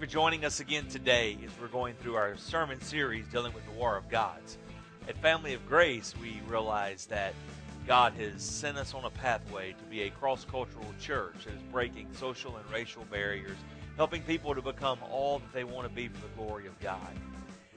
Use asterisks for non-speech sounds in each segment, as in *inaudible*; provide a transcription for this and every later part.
for joining us again today as we're going through our sermon series dealing with the War of Gods. At Family of Grace, we realize that God has sent us on a pathway to be a cross cultural church that is breaking social and racial barriers, helping people to become all that they want to be for the glory of God.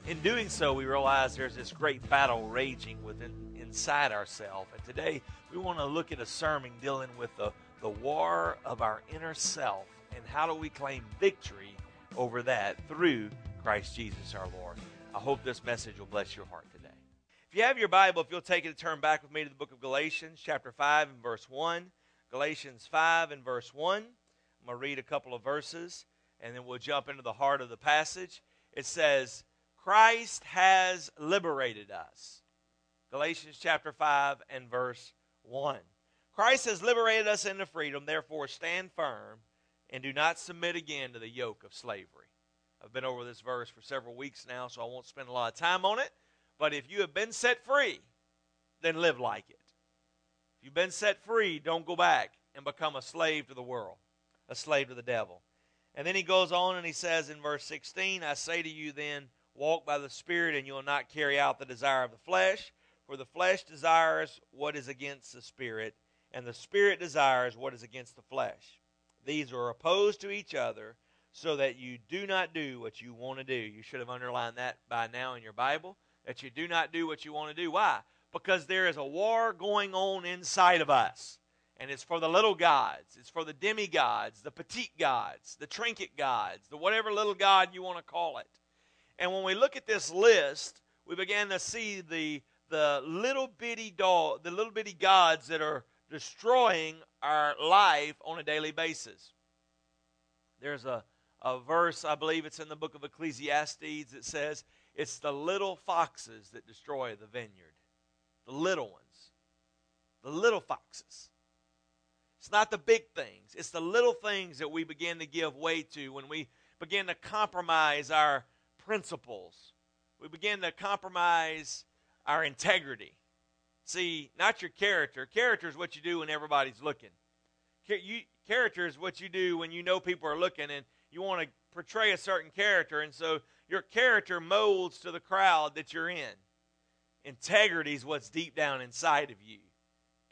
In doing so, we realize there's this great battle raging within inside ourselves. And today, we want to look at a sermon dealing with the, the war of our inner self and how do we claim victory over that through Christ Jesus our Lord. I hope this message will bless your heart today. If you have your Bible, if you'll take it and turn back with me to the book of Galatians, chapter 5 and verse 1. Galatians 5 and verse 1. I'm going to read a couple of verses and then we'll jump into the heart of the passage. It says, Christ has liberated us. Galatians chapter 5 and verse 1. Christ has liberated us into freedom, therefore stand firm and do not submit again to the yoke of slavery. I've been over this verse for several weeks now, so I won't spend a lot of time on it. But if you have been set free, then live like it. If you've been set free, don't go back and become a slave to the world, a slave to the devil. And then he goes on and he says in verse 16, I say to you then, walk by the Spirit, and you will not carry out the desire of the flesh. For the flesh desires what is against the Spirit, and the Spirit desires what is against the flesh. These are opposed to each other so that you do not do what you want to do. You should have underlined that by now in your Bible, that you do not do what you want to do. Why? Because there is a war going on inside of us. And it's for the little gods, it's for the demigods, the petite gods, the trinket gods, the whatever little god you want to call it. And when we look at this list, we begin to see the the little bitty dog, the little bitty gods that are destroying our life on a daily basis. There's a, a verse, I believe it's in the book of Ecclesiastes, that says, It's the little foxes that destroy the vineyard. The little ones. The little foxes. It's not the big things, it's the little things that we begin to give way to when we begin to compromise our principles. We begin to compromise our integrity. See, not your character. Character is what you do when everybody's looking. Character is what you do when you know people are looking and you want to portray a certain character. And so your character molds to the crowd that you're in. Integrity is what's deep down inside of you.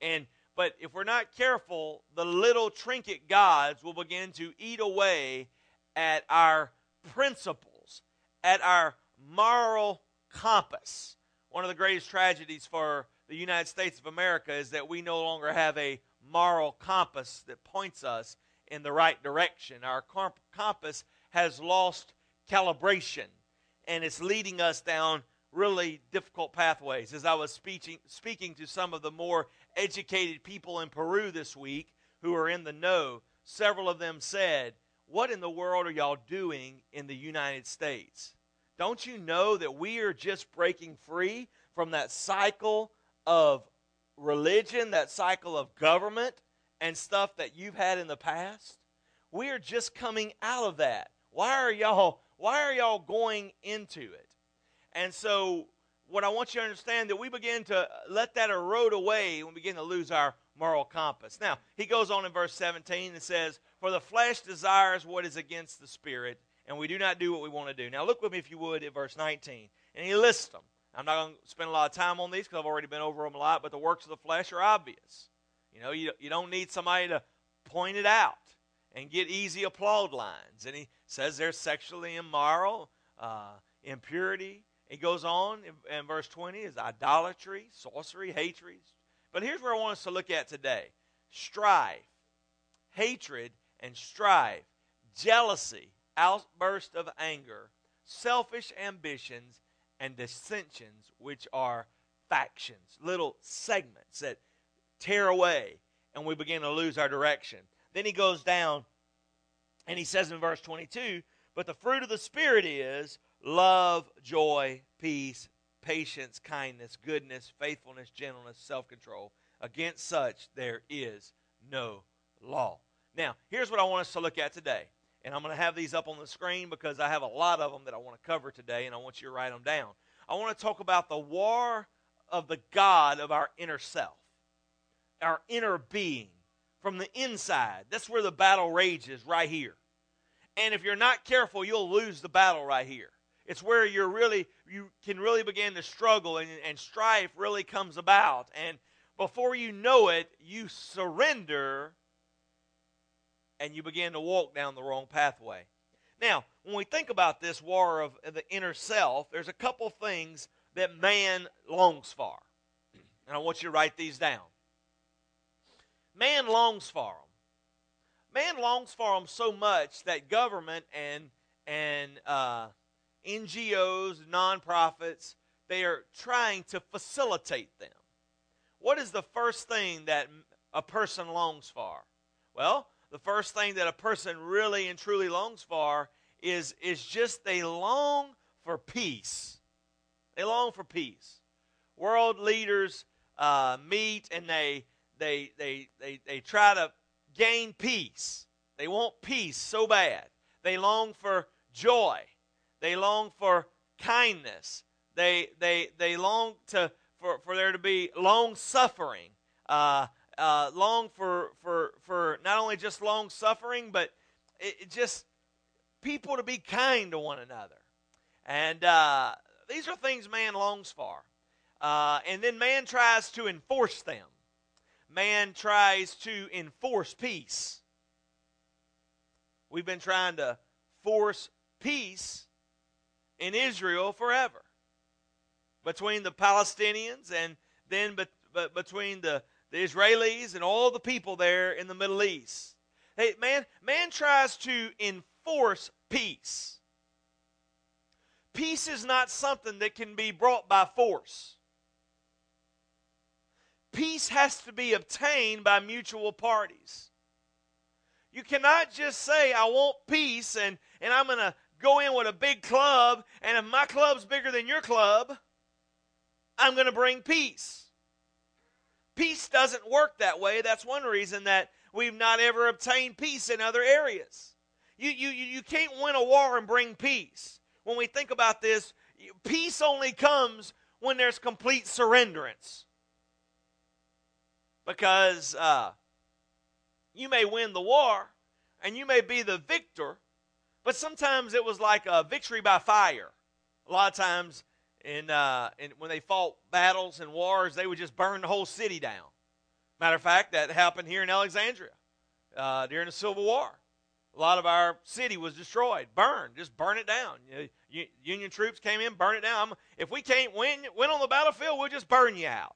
And but if we're not careful, the little trinket gods will begin to eat away at our principles, at our moral compass. One of the greatest tragedies for the United States of America is that we no longer have a moral compass that points us in the right direction. Our compass has lost calibration and it's leading us down really difficult pathways. As I was speaking, speaking to some of the more educated people in Peru this week who are in the know, several of them said, What in the world are y'all doing in the United States? Don't you know that we are just breaking free from that cycle of religion, that cycle of government and stuff that you've had in the past. We are just coming out of that. Why are y'all why are y'all going into it? And so what I want you to understand that we begin to let that erode away and we begin to lose our moral compass. Now, he goes on in verse 17 and says, For the flesh desires what is against the spirit, and we do not do what we want to do. Now, look with me, if you would, at verse 19. And he lists them. I'm not going to spend a lot of time on these because I've already been over them a lot, but the works of the flesh are obvious. You know, you, you don't need somebody to point it out and get easy applaud lines. And he says they're sexually immoral, uh, impurity. He goes on in, in verse 20 is idolatry, sorcery, hatred. But here's where I want us to look at today strife, hatred, and strife, jealousy, outburst of anger, selfish ambitions, and dissensions, which are factions, little segments that tear away, and we begin to lose our direction. Then he goes down and he says in verse 22 But the fruit of the Spirit is love, joy, peace, patience, kindness, goodness, faithfulness, gentleness, self control. Against such there is no law. Now, here's what I want us to look at today. And I'm going to have these up on the screen because I have a lot of them that I want to cover today, and I want you to write them down. I want to talk about the war of the God of our inner self, our inner being, from the inside. That's where the battle rages, right here. And if you're not careful, you'll lose the battle right here. It's where you're really you can really begin to struggle and, and strife really comes about. And before you know it, you surrender and you begin to walk down the wrong pathway. Now, when we think about this war of the inner self, there's a couple things that man longs for. And I want you to write these down. Man longs for them. Man longs for them so much that government and and uh, NGOs, nonprofits, they are trying to facilitate them. What is the first thing that a person longs for? Well, the first thing that a person really and truly longs for is, is just they long for peace. They long for peace. World leaders uh, meet and they, they, they, they, they try to gain peace. They want peace so bad. They long for joy. They long for kindness. They, they, they long to, for, for there to be long suffering. Uh, uh, long for, for, for not only just long suffering, but it, it just people to be kind to one another. And uh, these are things man longs for. Uh, and then man tries to enforce them. Man tries to enforce peace. We've been trying to force peace in Israel forever between the Palestinians and then be, be, between the, the Israelis and all the people there in the Middle East. Hey, man, man tries to enforce peace. Peace is not something that can be brought by force. Peace has to be obtained by mutual parties. You cannot just say, I want peace, and, and I'm going to go in with a big club, and if my club's bigger than your club, I'm going to bring peace. Peace doesn't work that way. That's one reason that we've not ever obtained peace in other areas. You, you, you can't win a war and bring peace. When we think about this, peace only comes when there's complete surrenderance. Because uh, you may win the war and you may be the victor, but sometimes it was like a victory by fire. A lot of times, in, uh, in, when they fought battles and wars, they would just burn the whole city down. Matter of fact, that happened here in Alexandria uh, during the Civil War. A lot of our city was destroyed, burned, just burn it down. Union troops came in, burn it down. If we can't win, win on the battlefield, we'll just burn you out.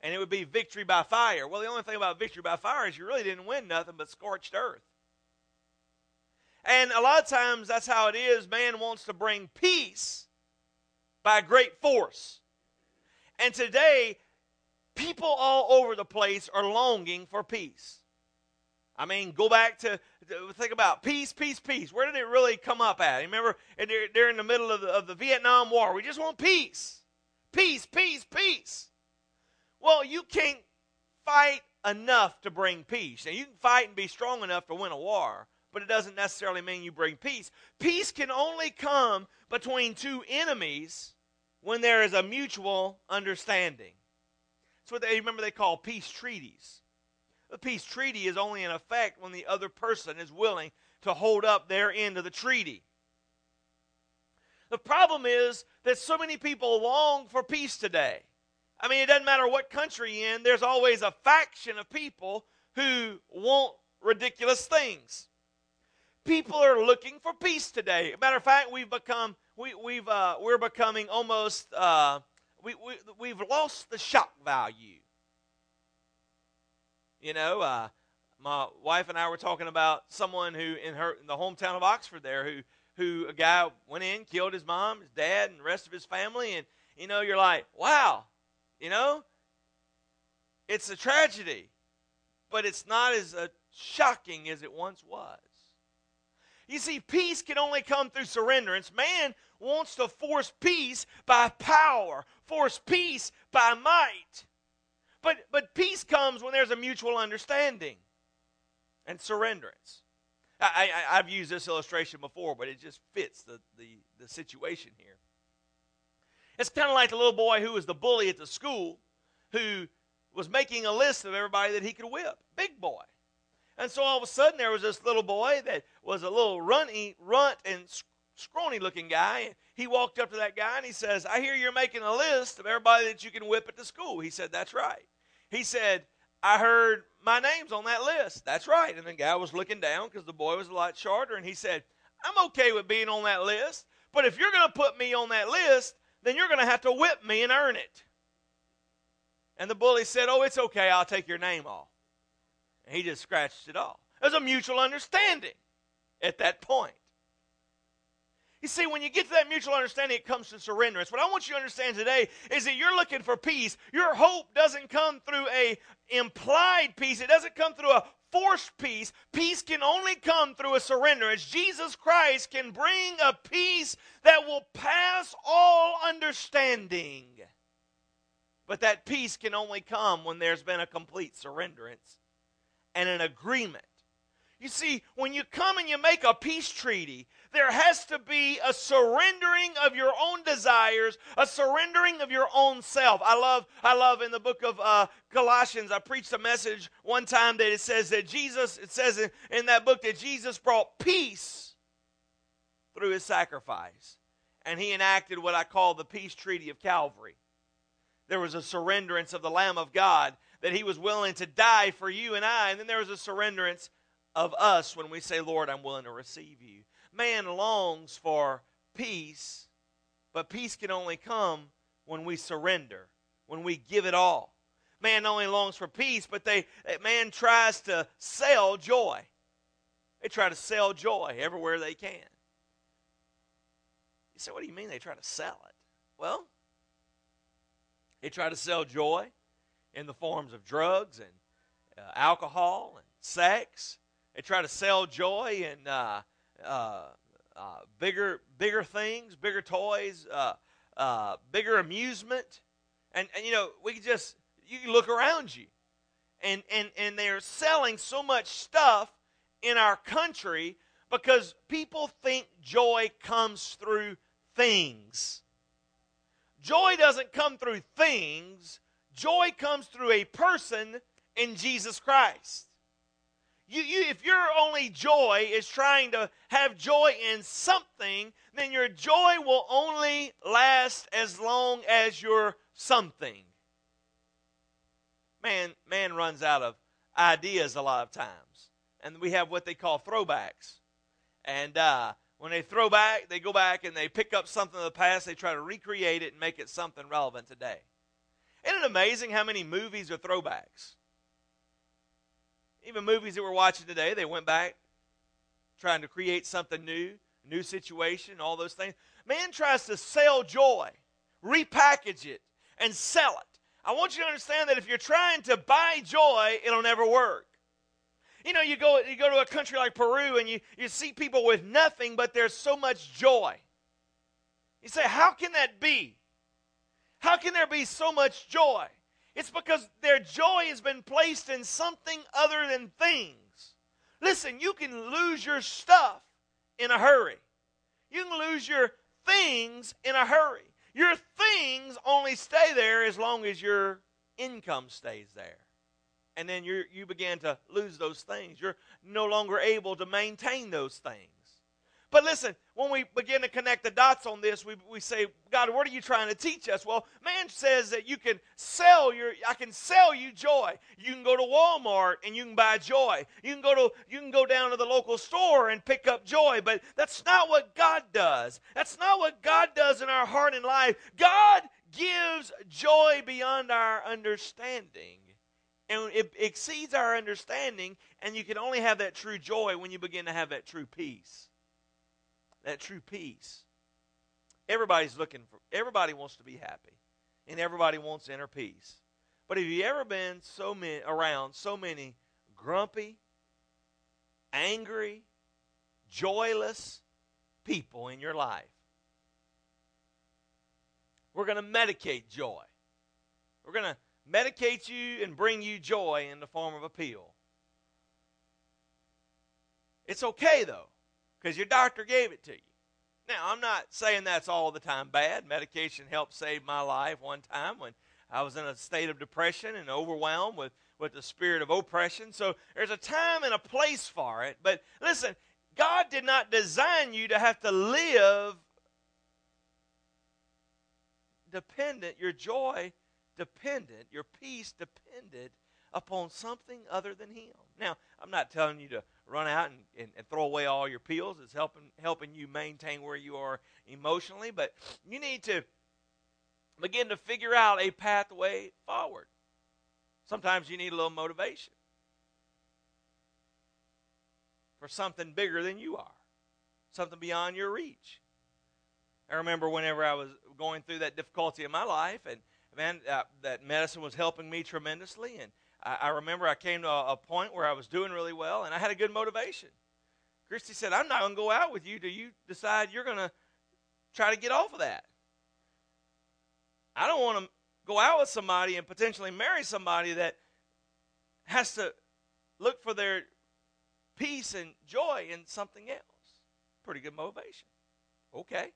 And it would be victory by fire. Well, the only thing about victory by fire is you really didn't win nothing but scorched earth. And a lot of times that's how it is. Man wants to bring peace by great force. And today, people all over the place are longing for peace. I mean, go back to, think about peace, peace, peace. Where did it really come up at? Remember, during the middle of the, of the Vietnam War, we just want peace. Peace, peace, peace. Well, you can't fight enough to bring peace. Now, you can fight and be strong enough to win a war, but it doesn't necessarily mean you bring peace. Peace can only come between two enemies when there is a mutual understanding. That's what they remember they call peace treaties. The peace treaty is only in effect when the other person is willing to hold up their end of the treaty. The problem is that so many people long for peace today. I mean, it doesn't matter what country you're in, there's always a faction of people who want ridiculous things people are looking for peace today. Matter of fact, we've become we, we've uh, we're becoming almost uh, we, we we've lost the shock value. You know, uh, my wife and I were talking about someone who in her in the hometown of Oxford there who who a guy went in, killed his mom, his dad, and the rest of his family, and you know, you're like, wow, you know, it's a tragedy, but it's not as uh, shocking as it once was. You see, peace can only come through surrenderance. Man wants to force peace by power, force peace by might. But, but peace comes when there's a mutual understanding and surrenderance. I, I, have used this illustration before, but it just fits the, the, the situation here. It's kind of like the little boy who was the bully at the school who was making a list of everybody that he could whip. Big boy. And so all of a sudden there was this little boy that was a little runny, runt and scrawny looking guy. He walked up to that guy and he says, I hear you're making a list of everybody that you can whip at the school. He said, That's right. He said, I heard my name's on that list. That's right. And the guy was looking down because the boy was a lot shorter. And he said, I'm okay with being on that list. But if you're going to put me on that list, then you're going to have to whip me and earn it. And the bully said, Oh, it's okay. I'll take your name off. And he just scratched it off. There's a mutual understanding at that point. You see, when you get to that mutual understanding, it comes to surrenderance. What I want you to understand today is that you're looking for peace. Your hope doesn't come through a implied peace. It doesn't come through a forced peace. Peace can only come through a surrenderance. Jesus Christ can bring a peace that will pass all understanding. But that peace can only come when there's been a complete surrenderance and an agreement. You see, when you come and you make a peace treaty, there has to be a surrendering of your own desires, a surrendering of your own self. I love, I love in the book of uh, Colossians, I preached a message one time that it says that Jesus, it says in, in that book that Jesus brought peace through his sacrifice. And he enacted what I call the peace treaty of Calvary. There was a surrenderance of the Lamb of God that he was willing to die for you and I. And then there was a surrenderance of us when we say, Lord, I'm willing to receive you. Man longs for peace, but peace can only come when we surrender, when we give it all. Man only longs for peace, but they man tries to sell joy. They try to sell joy everywhere they can. You say, what do you mean they try to sell it? Well, they try to sell joy in the forms of drugs and uh, alcohol and sex. They try to sell joy and uh, uh, uh, bigger, bigger things, bigger toys, uh, uh, bigger amusement, and, and you know we can just you can look around you, and and and they're selling so much stuff in our country because people think joy comes through things. Joy doesn't come through things. Joy comes through a person in Jesus Christ. You, you, if your only joy is trying to have joy in something, then your joy will only last as long as your something. Man, man runs out of ideas a lot of times. And we have what they call throwbacks. And uh, when they throw back, they go back and they pick up something of the past, they try to recreate it and make it something relevant today. Isn't it amazing how many movies are throwbacks? Even movies that we're watching today, they went back trying to create something new, new situation, all those things. Man tries to sell joy, repackage it, and sell it. I want you to understand that if you're trying to buy joy, it'll never work. You know, you go, you go to a country like Peru and you, you see people with nothing, but there's so much joy. You say, How can that be? How can there be so much joy? It's because their joy has been placed in something other than things. Listen, you can lose your stuff in a hurry. You can lose your things in a hurry. Your things only stay there as long as your income stays there. And then you you begin to lose those things. You're no longer able to maintain those things. But listen, when we begin to connect the dots on this, we, we say, God, what are you trying to teach us? Well, man says that you can sell your, I can sell you joy. You can go to Walmart and you can buy joy. You can go to, you can go down to the local store and pick up joy. But that's not what God does. That's not what God does in our heart and life. God gives joy beyond our understanding. And it exceeds our understanding, and you can only have that true joy when you begin to have that true peace that true peace. Everybody's looking for, everybody wants to be happy, and everybody wants inner peace. But have you ever been so many, around so many grumpy, angry, joyless people in your life? We're going to medicate joy. We're going to medicate you and bring you joy in the form of a pill. It's okay, though because your doctor gave it to you. Now, I'm not saying that's all the time bad. Medication helped save my life one time when I was in a state of depression and overwhelmed with, with the spirit of oppression. So there's a time and a place for it. But listen, God did not design you to have to live dependent, your joy dependent, your peace dependent upon something other than Him. Now, I'm not telling you to run out and, and, and, throw away all your pills. It's helping helping you maintain where you are emotionally, but you need to begin to figure out a pathway forward. Sometimes you need a little motivation for something bigger than you are, something beyond your reach. I remember whenever I was going through that difficulty in my life, and man, uh, that medicine was helping me tremendously. And I, I remember I came to a, a, point where I was doing really well, and I had a good motivation. Christy said, "I'm not going to go out with you Do you decide you're going to try to get off of that. I don't want to go out with somebody and potentially marry somebody that has to look for their peace and joy in something else. Pretty good motivation. Okay."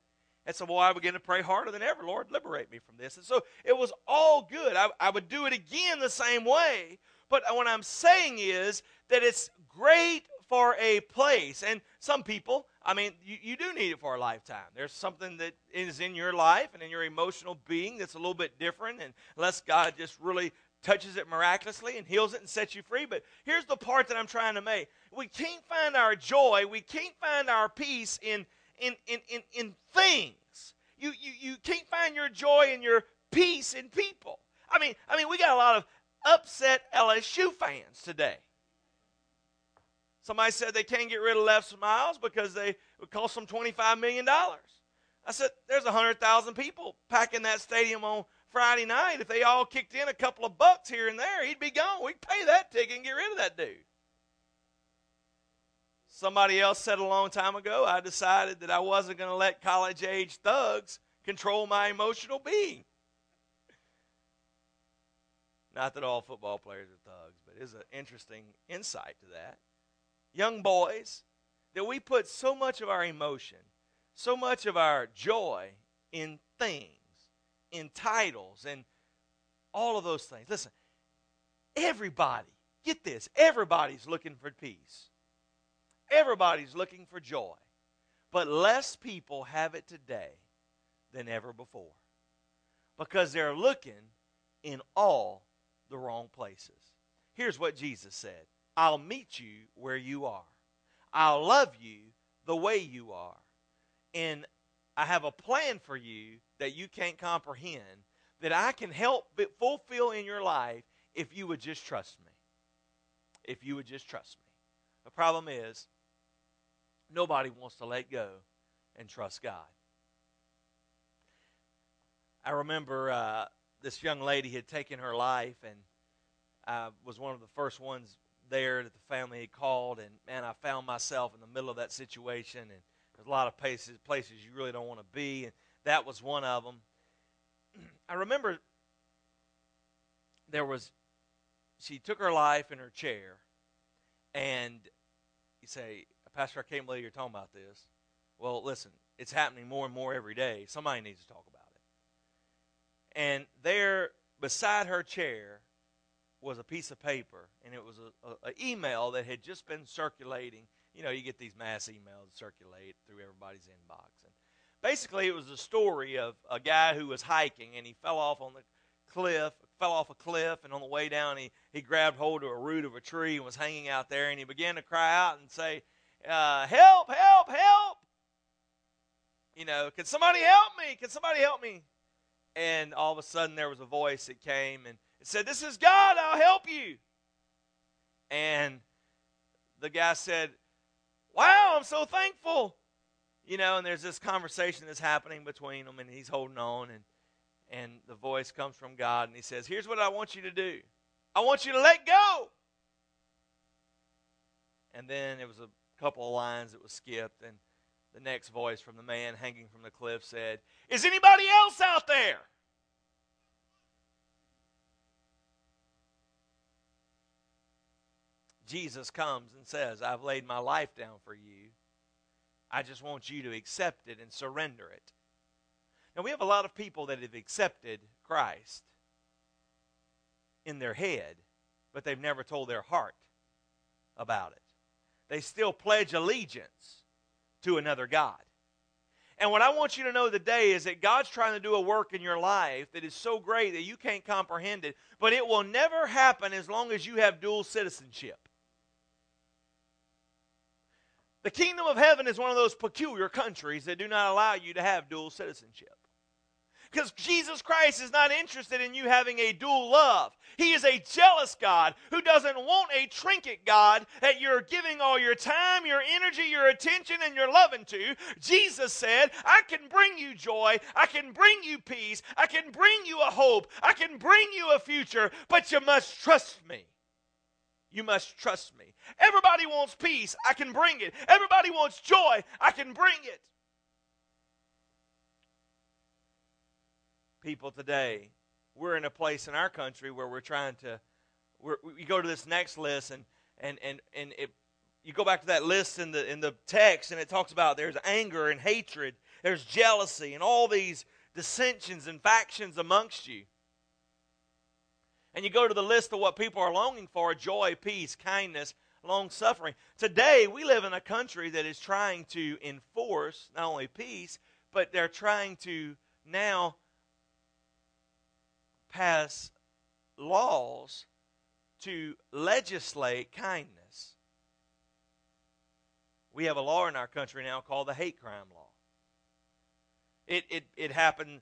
And so, well, I began to pray harder than ever. Lord, liberate me from this. And so it was all good. I, I would do it again the same way. But what I'm saying is that it's great for a place. And some people, I mean, you, you do need it for a lifetime. There's something that is in your life and in your emotional being that's a little bit different, and unless God just really touches it miraculously and heals it and sets you free. But here's the part that I'm trying to make we can't find our joy, we can't find our peace in in, in, in, in things. You, you, you can't find your joy and your peace in people. I mean, I mean, we got a lot of upset LSU fans today. Somebody said they can't get rid of Les Miles because they would cost them $25 million. I said, there's 100,000 people packing that stadium on Friday night. If they all kicked in a couple of bucks here and there, he'd be gone. We'd pay that ticket and get rid of that dude. Somebody else said a long time ago, I decided that I wasn't going to let college age thugs control my emotional being. Not that all football players are thugs, but it's an interesting insight to that. Young boys, that we put so much of our emotion, so much of our joy in things, in titles, and all of those things. Listen, everybody, get this, everybody's looking for peace. Everybody's looking for joy. But less people have it today than ever before because they're looking in all the wrong places. Here's what Jesus said I'll meet you where you are, I'll love you the way you are. And I have a plan for you that you can't comprehend that I can help fulfill in your life if you would just trust me. If you would just trust me. The problem is, Nobody wants to let go and trust God. I remember uh, this young lady had taken her life, and I was one of the first ones there that the family had called. And man, I found myself in the middle of that situation, and there's a lot of places places you really don't want to be, and that was one of them. *clears throat* I remember there was she took her life in her chair, and you say Pastor, I can't believe you're talking about this. Well, listen, it's happening more and more every day. Somebody needs to talk about it. And there, beside her chair, was a piece of paper, and it was an email that had just been circulating. You know, you get these mass emails circulate through everybody's inbox. And basically, it was a story of a guy who was hiking, and he fell off on the cliff, fell off a cliff, and on the way down, he, he grabbed hold of a root of a tree and was hanging out there, and he began to cry out and say, uh, help, help, help. You know, can somebody help me? Can somebody help me? And all of a sudden there was a voice that came and it said, This is God, I'll help you. And the guy said, Wow, I'm so thankful. You know, and there's this conversation that's happening between them, and he's holding on, and and the voice comes from God, and he says, Here's what I want you to do. I want you to let go. And then it was a couple of lines that was skipped, and the next voice from the man hanging from the cliff said, Is anybody else out there? Jesus comes and says, I've laid my life down for you. I just want you to accept it and surrender it. Now, we have a lot of people that have accepted Christ in their head, but they've never told their heart about it. They still pledge allegiance to another God. And what I want you to know today is that God's trying to do a work in your life that is so great that you can't comprehend it, but it will never happen as long as you have dual citizenship. The kingdom of heaven is one of those peculiar countries that do not allow you to have dual citizenship. Because Jesus Christ is not interested in you having a dual love. He is a jealous God who doesn't want a trinket God that you're giving all your time, your energy, your attention, and your loving to. Jesus said, I can bring you joy, I can bring you peace, I can bring you a hope, I can bring you a future, but you must trust me. You must trust me. Everybody wants peace, I can bring it. Everybody wants joy, I can bring it. People today. We're in a place in our country where we're trying to. We're, we go to this next list, and and and and it, you go back to that list in the in the text, and it talks about there's anger and hatred, there's jealousy, and all these dissensions and factions amongst you. And you go to the list of what people are longing for joy, peace, kindness, long suffering. Today, we live in a country that is trying to enforce not only peace, but they're trying to now pass laws to legislate kindness. We have a law in our country now called the hate crime law. It, it, it happened,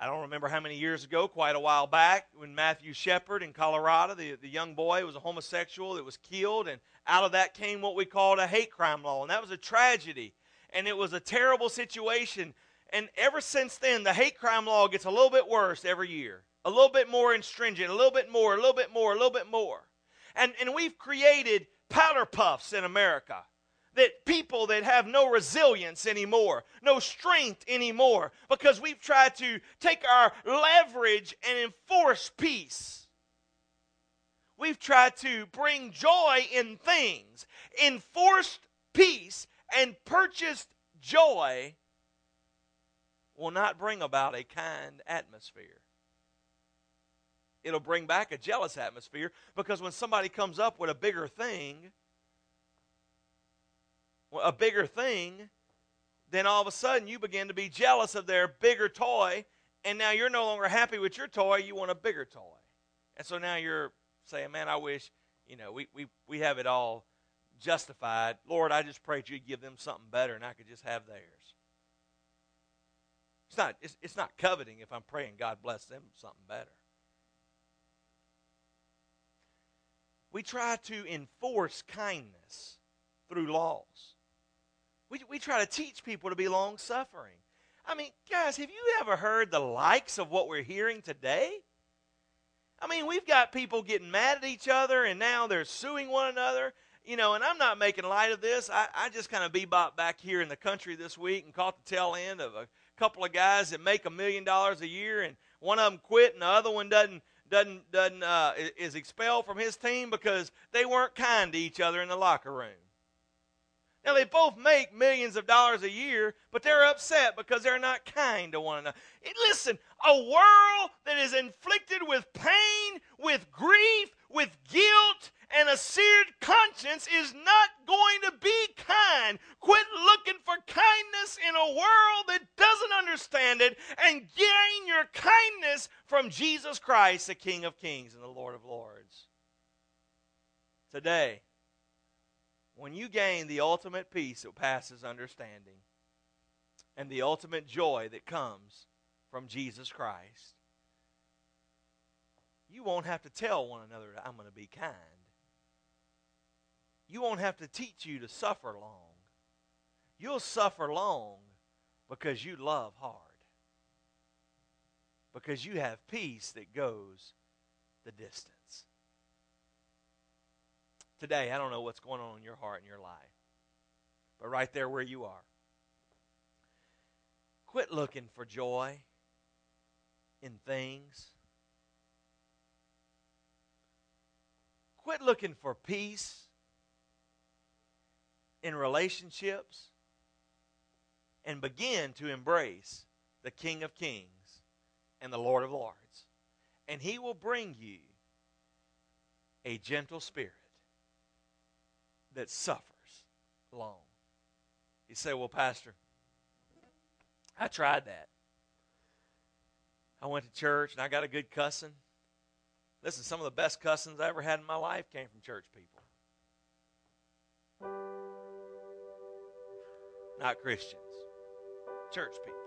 I don't remember how many years ago, quite a while back, when Matthew Shepard in Colorado, the, the young boy, was a homosexual that was killed, and out of that came what we called a hate crime law. And that was a tragedy. And it was a terrible situation. And ever since then, the hate crime law gets a little bit worse every year a little bit more stringent, a little bit more, a little bit more, a little bit more. And, and we've created powder puffs in America that people that have no resilience anymore, no strength anymore, because we've tried to take our leverage and enforce peace. We've tried to bring joy in things, enforced peace, and purchased joy will not bring about a kind atmosphere it'll bring back a jealous atmosphere because when somebody comes up with a bigger thing, a bigger thing, then all of a sudden you begin to be jealous of their bigger toy, and now you're no longer happy with your toy, you want a bigger toy. And so now you're saying, Man, I wish, you know, we, we, we have it all justified. Lord, I just prayed you'd give them something better and I could just have theirs. It's not, it's, it's not coveting if I'm praying God bless them something better. We try to enforce kindness through laws. We, we try to teach people to be long suffering. I mean, guys, have you ever heard the likes of what we're hearing today? I mean, we've got people getting mad at each other and now they're suing one another. You know, and I'm not making light of this. I, I just kind of bebop back here in the country this week and caught the tail end of a couple of guys that make a million dollars a year and one of them quit and the other one doesn't doesn't, doesn't, uh, is expelled from his team because they weren't kind to each other in the locker room. Now, they both make millions of dollars a year, but they're upset because they're not kind to one another. listen, a world that is inflicted with pain, with grief, with guilt, and a seared conscience is not going to be kind. Quit looking for kindness in a world that doesn't understand it and gain your kindness from Jesus Christ, the King of Kings and the Lord of Lords. Today, when you gain the ultimate peace that passes understanding and the ultimate joy that comes from Jesus Christ, you won't have to tell one another, I'm going to be kind you won't have to teach you to suffer long. You'll suffer long because you love hard. Because you have peace that goes the distance. Today, I don't know what's going on in your heart and your life, but right there where you are, quit looking for joy in things. Quit looking for peace in relationships and begin to embrace the King of Kings and the Lord of Lords. And He will bring you a gentle spirit that suffers long. You say, Well, Pastor, I tried that. I went to church and I got a good cussing. Listen, some of the best cussings I ever had in my life came from church people. Not Christians, church people.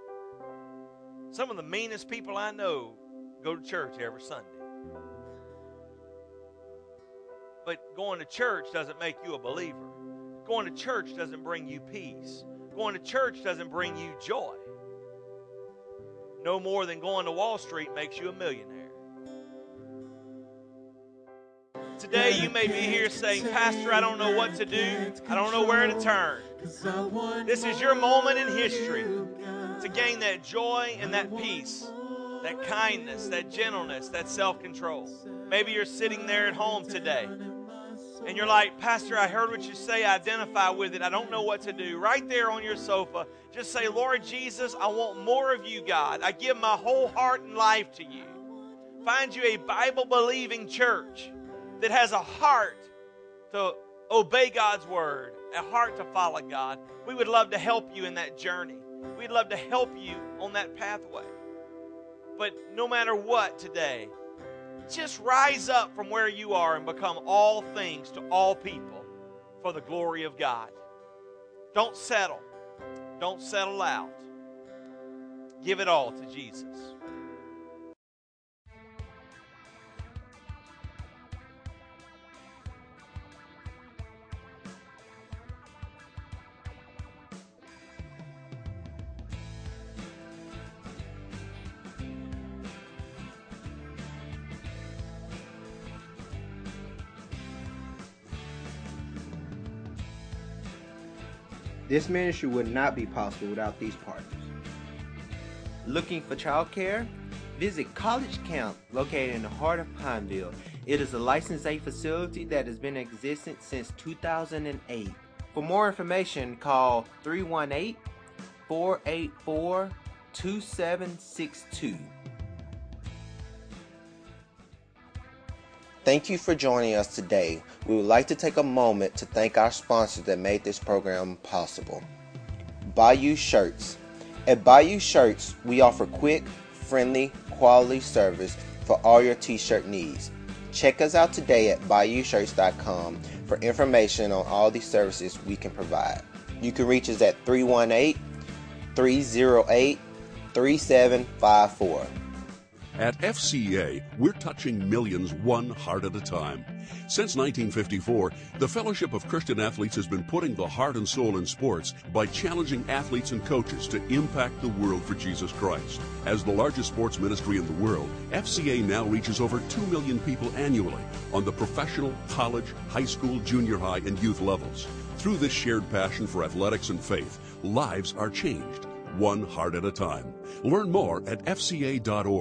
Some of the meanest people I know go to church every Sunday. But going to church doesn't make you a believer. Going to church doesn't bring you peace. Going to church doesn't bring you joy. No more than going to Wall Street makes you a millionaire. Today, you may be here saying, Pastor, I don't know what to do. I don't know where to turn. This is your moment in history to gain that joy and that peace, that kindness, that gentleness, that self control. Maybe you're sitting there at home today and you're like, Pastor, I heard what you say. I identify with it. I don't know what to do. Right there on your sofa, just say, Lord Jesus, I want more of you, God. I give my whole heart and life to you. Find you a Bible believing church that has a heart to obey God's word, a heart to follow God. We would love to help you in that journey. We'd love to help you on that pathway. But no matter what today, just rise up from where you are and become all things to all people for the glory of God. Don't settle. Don't settle out. Give it all to Jesus. This ministry would not be possible without these partners. Looking for childcare? Visit College Camp, located in the heart of Pineville. It is a licensed aid facility that has been in existence since 2008. For more information, call 318 484 2762. Thank you for joining us today. We would like to take a moment to thank our sponsors that made this program possible. Bayou Shirts. At Bayou Shirts, we offer quick, friendly, quality service for all your t shirt needs. Check us out today at bayoushirts.com for information on all the services we can provide. You can reach us at 318 308 3754. At FCA, we're touching millions one heart at a time. Since 1954, the Fellowship of Christian Athletes has been putting the heart and soul in sports by challenging athletes and coaches to impact the world for Jesus Christ. As the largest sports ministry in the world, FCA now reaches over 2 million people annually on the professional, college, high school, junior high, and youth levels. Through this shared passion for athletics and faith, lives are changed, one heart at a time. Learn more at FCA.org.